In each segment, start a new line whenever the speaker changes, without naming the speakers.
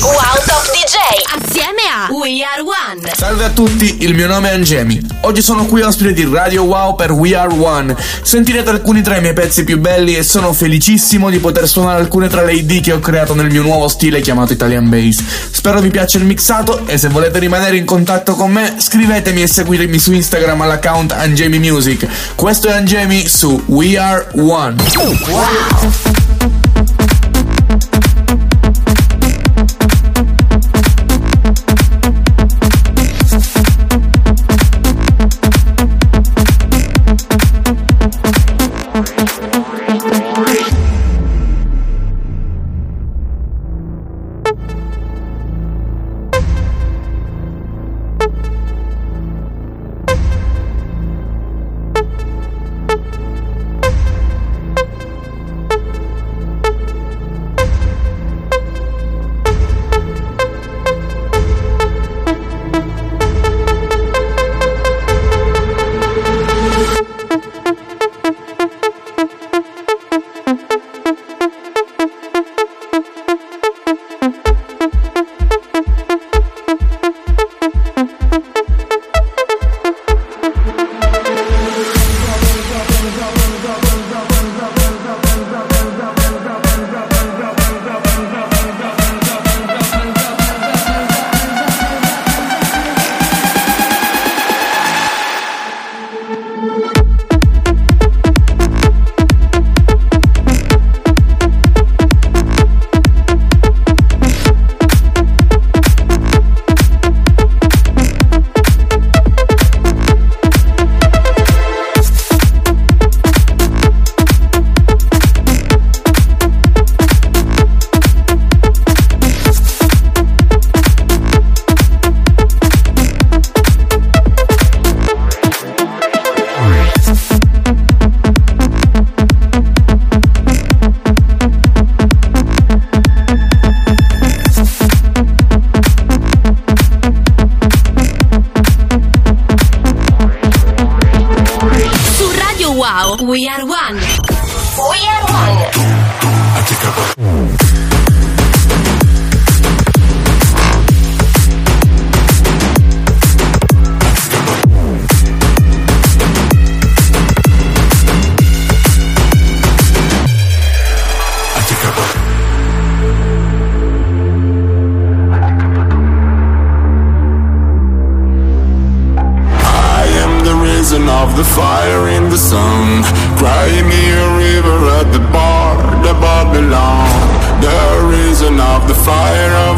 Wow Top DJ assieme a We Are One.
Salve a tutti, il mio nome è Angemi. Oggi sono qui ospite di Radio Wow per We Are One. Sentirete alcuni tra i miei pezzi più belli e sono felicissimo di poter suonare alcune tra le ID che ho creato nel mio nuovo stile chiamato Italian Bass. Spero vi piaccia il mixato e se volete rimanere in contatto con me scrivetemi e seguitemi su Instagram all'account Angemi Music. Questo è Angemi su We Are One. Wow.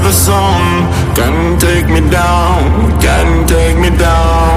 the song, can take me down,
Can't take me down.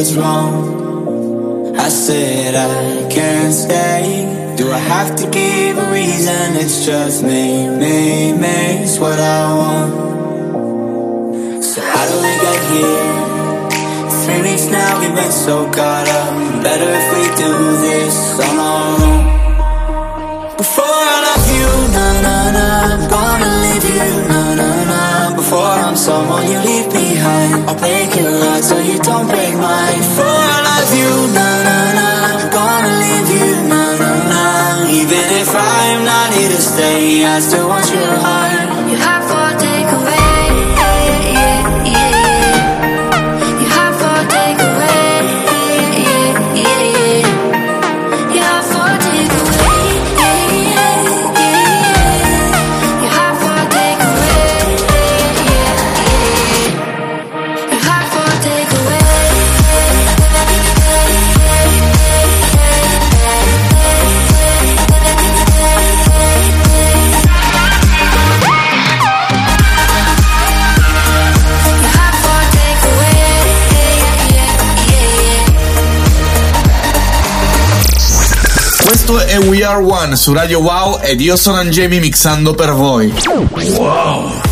What's wrong? I said I can't stay. Do I have to give a reason? It's just me, me, me. It's what I want. So how do we get here? Three weeks now, we've been so caught up. Better if we do this on our own. Before I love you, na na na, I'm gonna leave you, na na na. Before I'm someone you leave behind, I'll break your heart so you don't break mine. Before I love you, na na na, I'm gonna leave you, na na na. Even if I'm not here to stay, I still want your heart.
One su Radio Wow ed io sono Angemi mixando per voi.
Got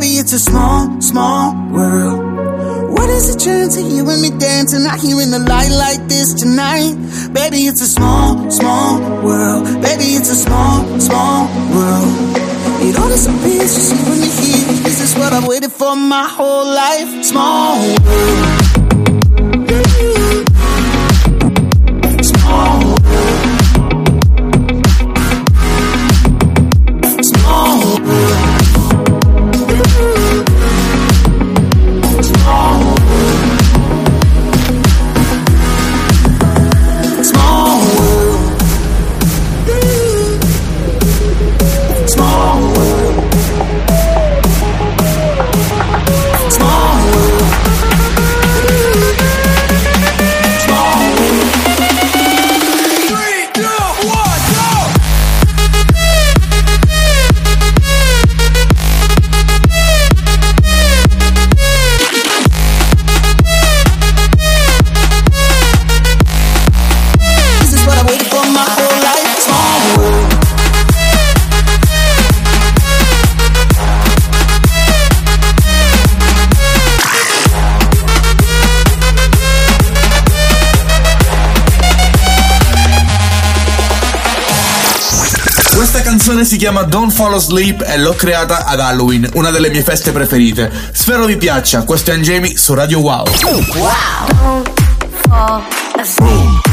Baby, it's a small, small world. What is the chance of you and me dancing out here in the light like this tonight? Baby, it's a small, small world. Baby, it's a small, small world. It all disappears just when you're here. This is what I've waited for my whole life. Small world.
Questa canzone si chiama Don't Fall Asleep e l'ho creata ad Halloween, una delle mie feste preferite. Spero vi piaccia, questo è Angemi su Radio Wow.
Don't fall. Asleep.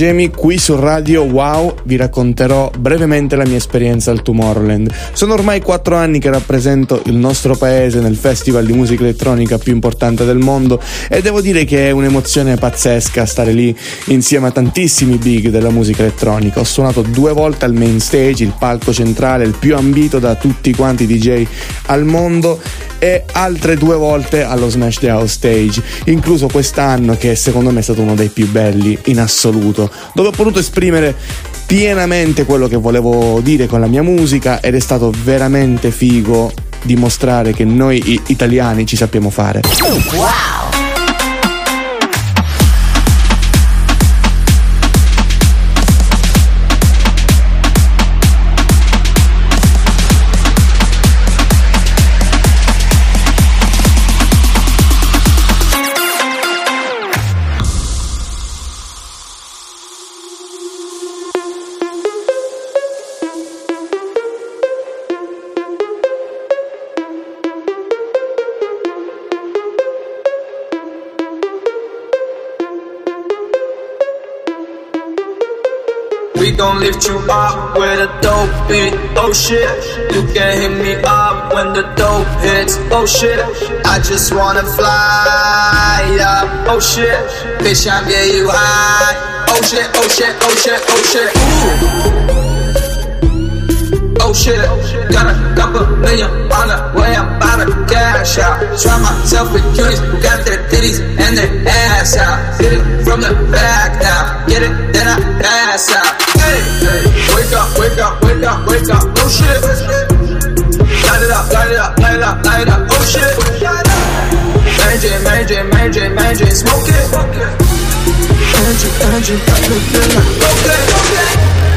Angemi, qui su Radio Wow vi racconterò brevemente la mia esperienza al Tomorrowland. Sono ormai quattro anni che rappresento il nostro paese nel festival di musica elettronica più importante del mondo e devo dire che è un'emozione pazzesca stare lì insieme a tantissimi big della musica elettronica. Ho suonato due volte al main stage, il palco centrale, il più ambito da tutti quanti i DJ al mondo e altre due volte allo Smash the House Stage, incluso quest'anno che secondo me è stato uno dei più belli in assoluto, dove ho potuto esprimere pienamente quello che volevo dire con la mia musica ed è stato veramente figo dimostrare che noi italiani ci sappiamo fare.
We up with a dope beat. Oh shit, you can hit me up when the dope hits. Oh shit, I just wanna fly up. Oh shit, bitch, I'm get you high. Oh shit, oh shit, oh shit, oh shit. Ooh. Oh shit, got a couple million on the way, I'm about to cash out. Try myself with cuties who got their titties and their ass out. Hit it from the back now, get it, then I pass out. Shit. Light it up, light it up, light it up, light it up, oh shit. Mary Jane, Mary Jane, smoke it. Energy, energy, okay, okay.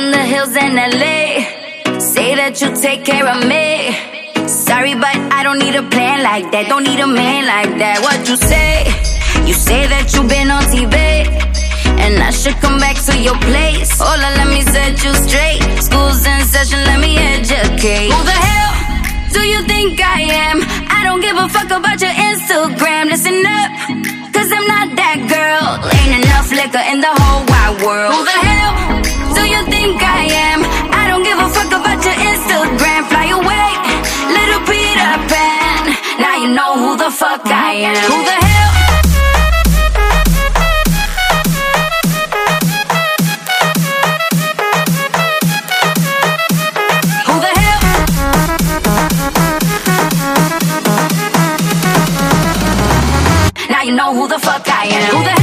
In the hills in LA. Say that you take care of me. Sorry, but I don't need a plan like that. Don't need a man like that. What you say? You say that you've been on TV. And I should come back to your place. Hola, let me set you straight. School's in session, let me educate. Who the hell do you think I am? I don't give a fuck about your Instagram. Listen up, cause I'm not that girl. Ain't enough liquor in the whole wide world. Who the hell you think I am? I don't give a fuck about your Instagram. Fly away, little Peter Pan. Now you know who the fuck I am. Who the hell? Now you know who the fuck I am. Who the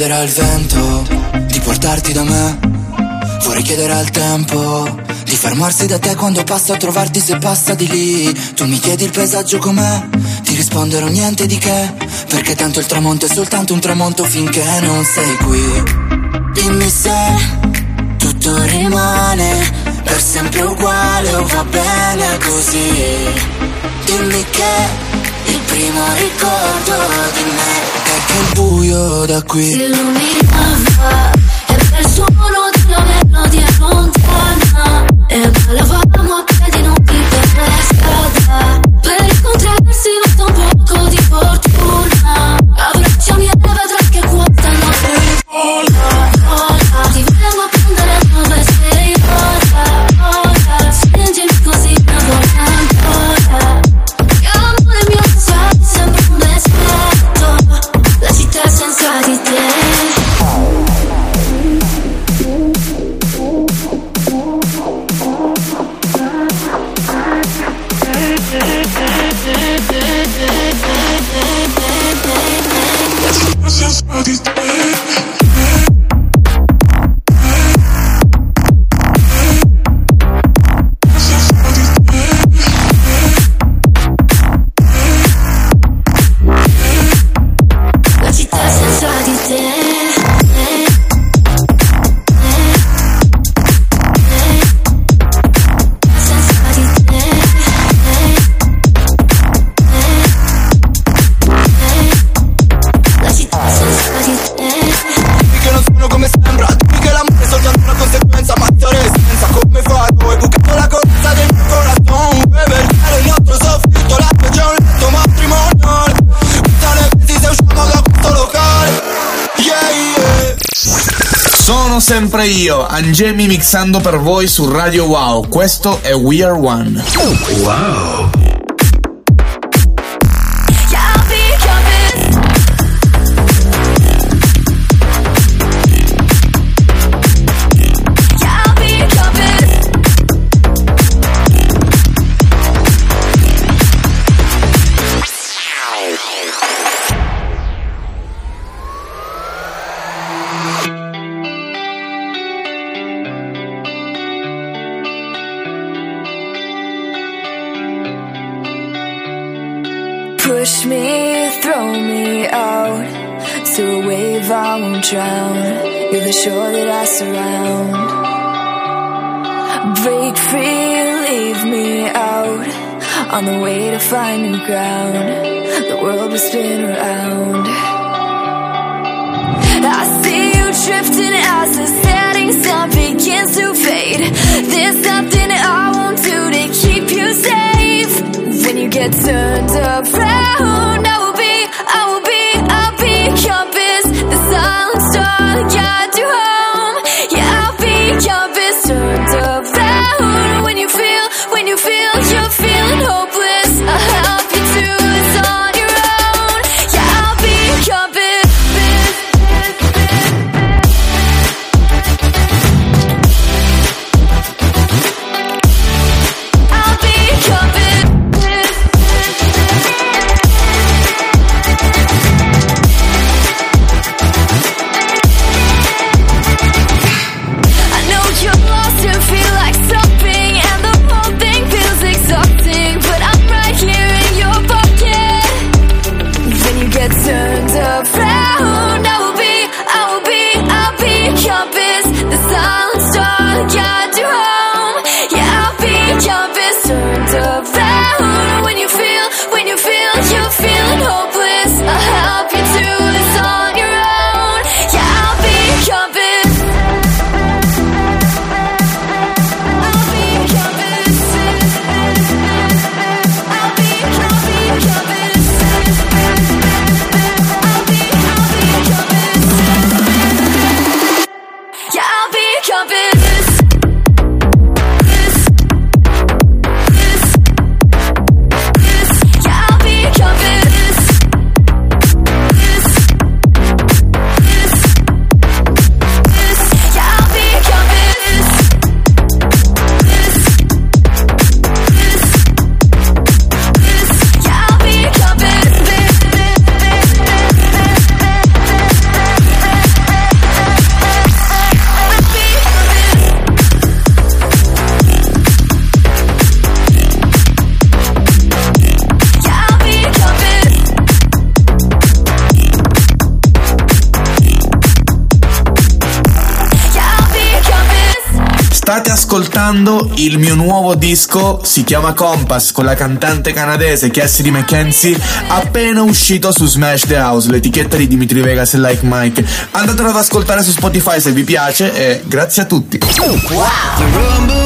chiedere al vento di portarti da me. Vorrei chiedere al tempo di fermarsi da te quando passo a trovarti se passa di lì. Tu mi chiedi il paesaggio com'è, ti risponderò niente di che. Perché tanto il tramonto è soltanto un tramonto finché non sei qui. Dimmi se tutto rimane per sempre uguale o va bene così. Dimmi che il primo ricordo di me Scappa il buio da qui.
Si illuminava E per il suono della melodia lontana E ballava sempre
io, Angemi mixando per voi su Radio Wow. Questo è We Are One.
Wow.
ascoltando il mio nuovo disco, si chiama Compass, con la cantante canadese Cassidy McKenzie, appena uscito su Smash the House, l'etichetta di Dimitri Vegas e Like Mike. Andatelo ad ascoltare su Spotify se vi piace e grazie a tutti.
Wow.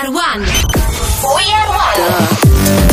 We are one. We are one.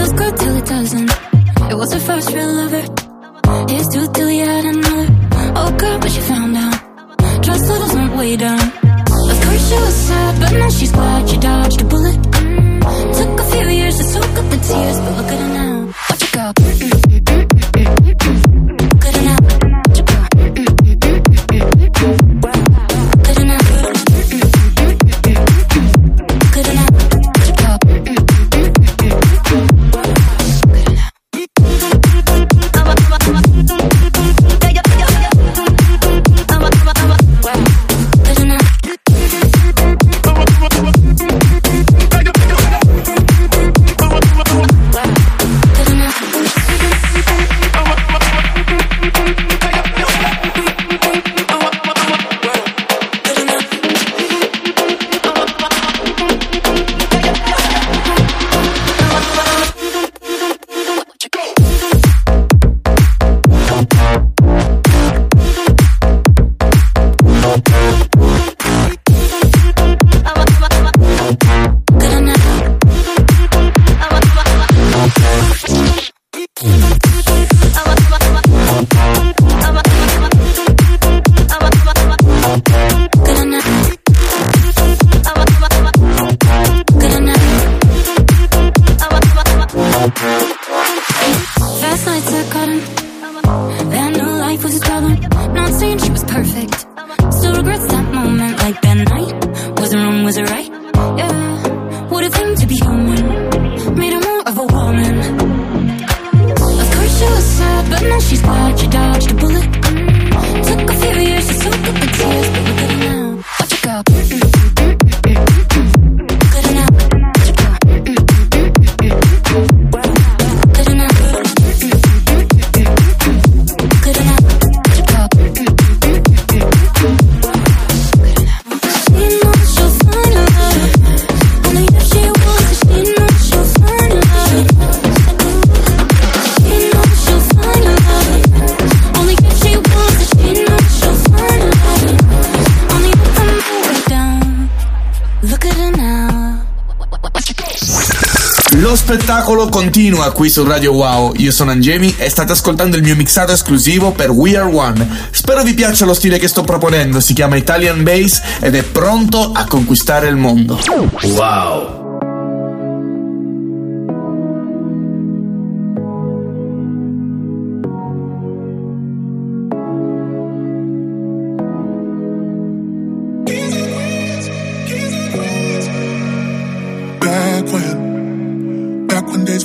feels good till it doesn't. It was her first real lover. His too till he had another. Oh God, but she found out. Trust levels went way down. Of course she was sad, but now she's glad she dodged a bullet. Mm. Took a few years to soak up the tears, but look at her now. Watch it go. Mm
-mm continua qui su Radio Wow. Io sono Angemi e state ascoltando il mio mixato esclusivo per We Are One. Spero vi piaccia lo stile che sto proponendo. Si chiama Italian Bass ed è pronto a conquistare il mondo.
Wow.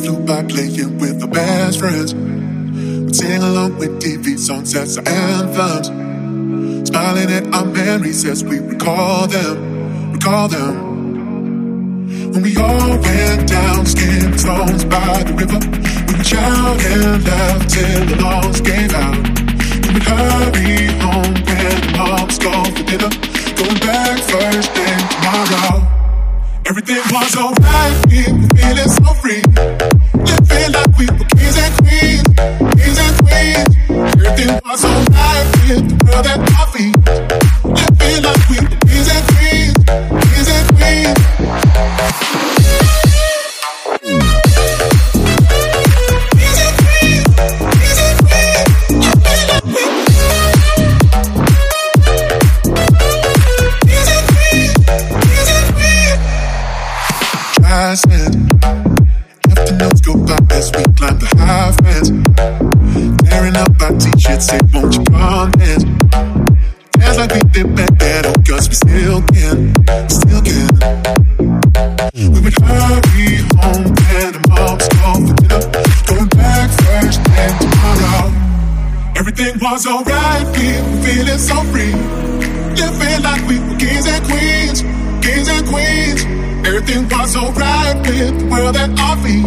Flew by playing with our best friends. We'd sing along with TV songs as our anthems. Smiling at our memories as we recall them, recall them. When we all went down skin stones by the river, we would shout and laugh till the lungs gave out. We would hurry home when moms gone for dinner, going back first thing tomorrow. Everything was alright, we feeling so free. Living like we were kings and queens, kings and queens. Everything was alright with the world at our feet. Living like we were kings and queens, kings and queens. Everything was alright with the world at our feet.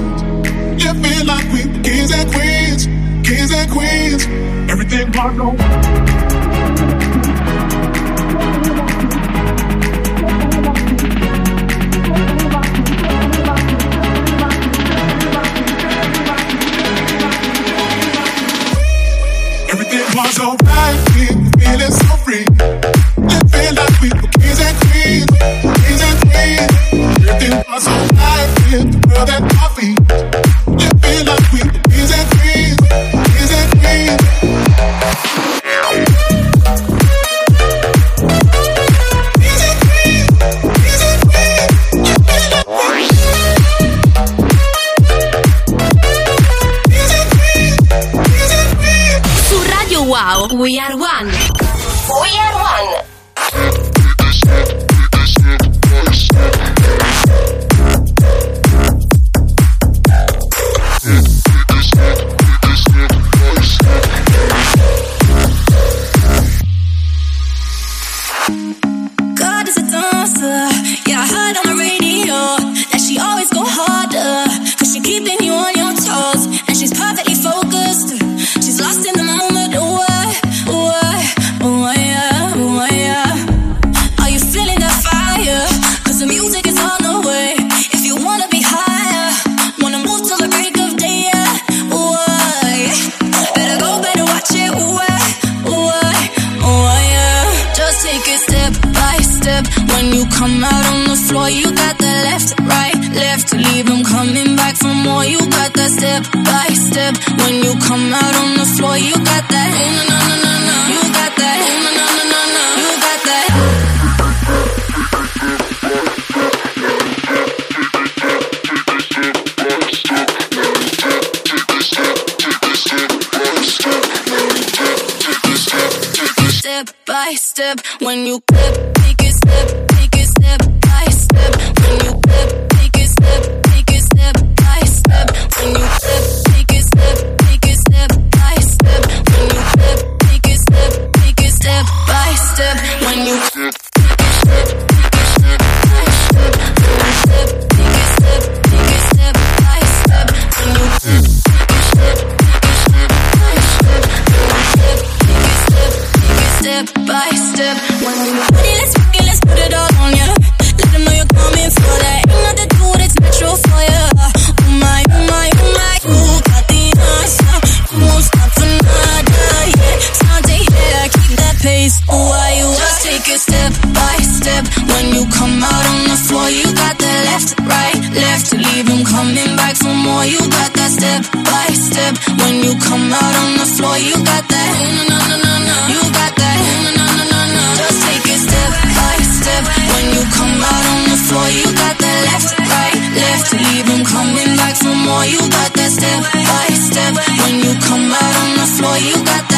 Living like we kings and queens, kings and queens. Everything was alright. Everything was alright, Alright with the world at our feet.
Step. When you come out on the floor, you got that. Oh, no, no, no, no. You got that. Oh, no, no, no, no, no. You got that. Step by step, when you clap, it step by step. When you
come out on the floor, you got that left, right, left. Leave him coming back for more. You got that step by step. When you come out on the floor, you got that. No, no, no, no. You got that. No, no, no, no. Just take it step by step. When you come out on the floor, you got that left, right, left. Leave him coming back for more. You got that step by step. When you come out on the floor, you got that.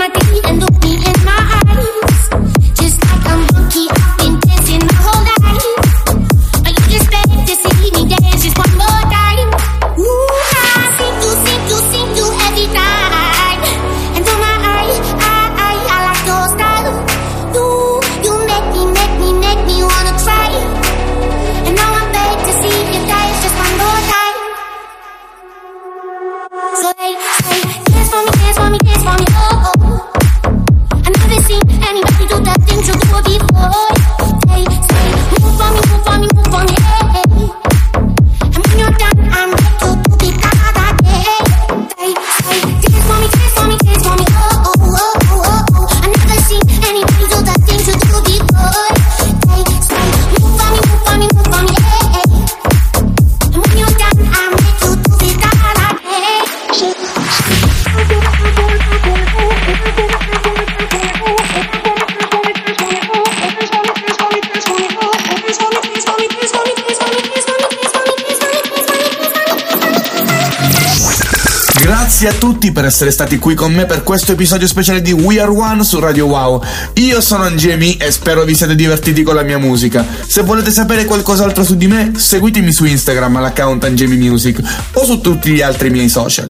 my teeth and do
essere stati qui con me per questo episodio speciale di We Are One su Radio Wow. Io sono Angemi e spero vi siate divertiti con la mia musica. Se volete sapere qualcos'altro su di me, seguitemi su Instagram all'account Angemi Music o su tutti gli altri miei social.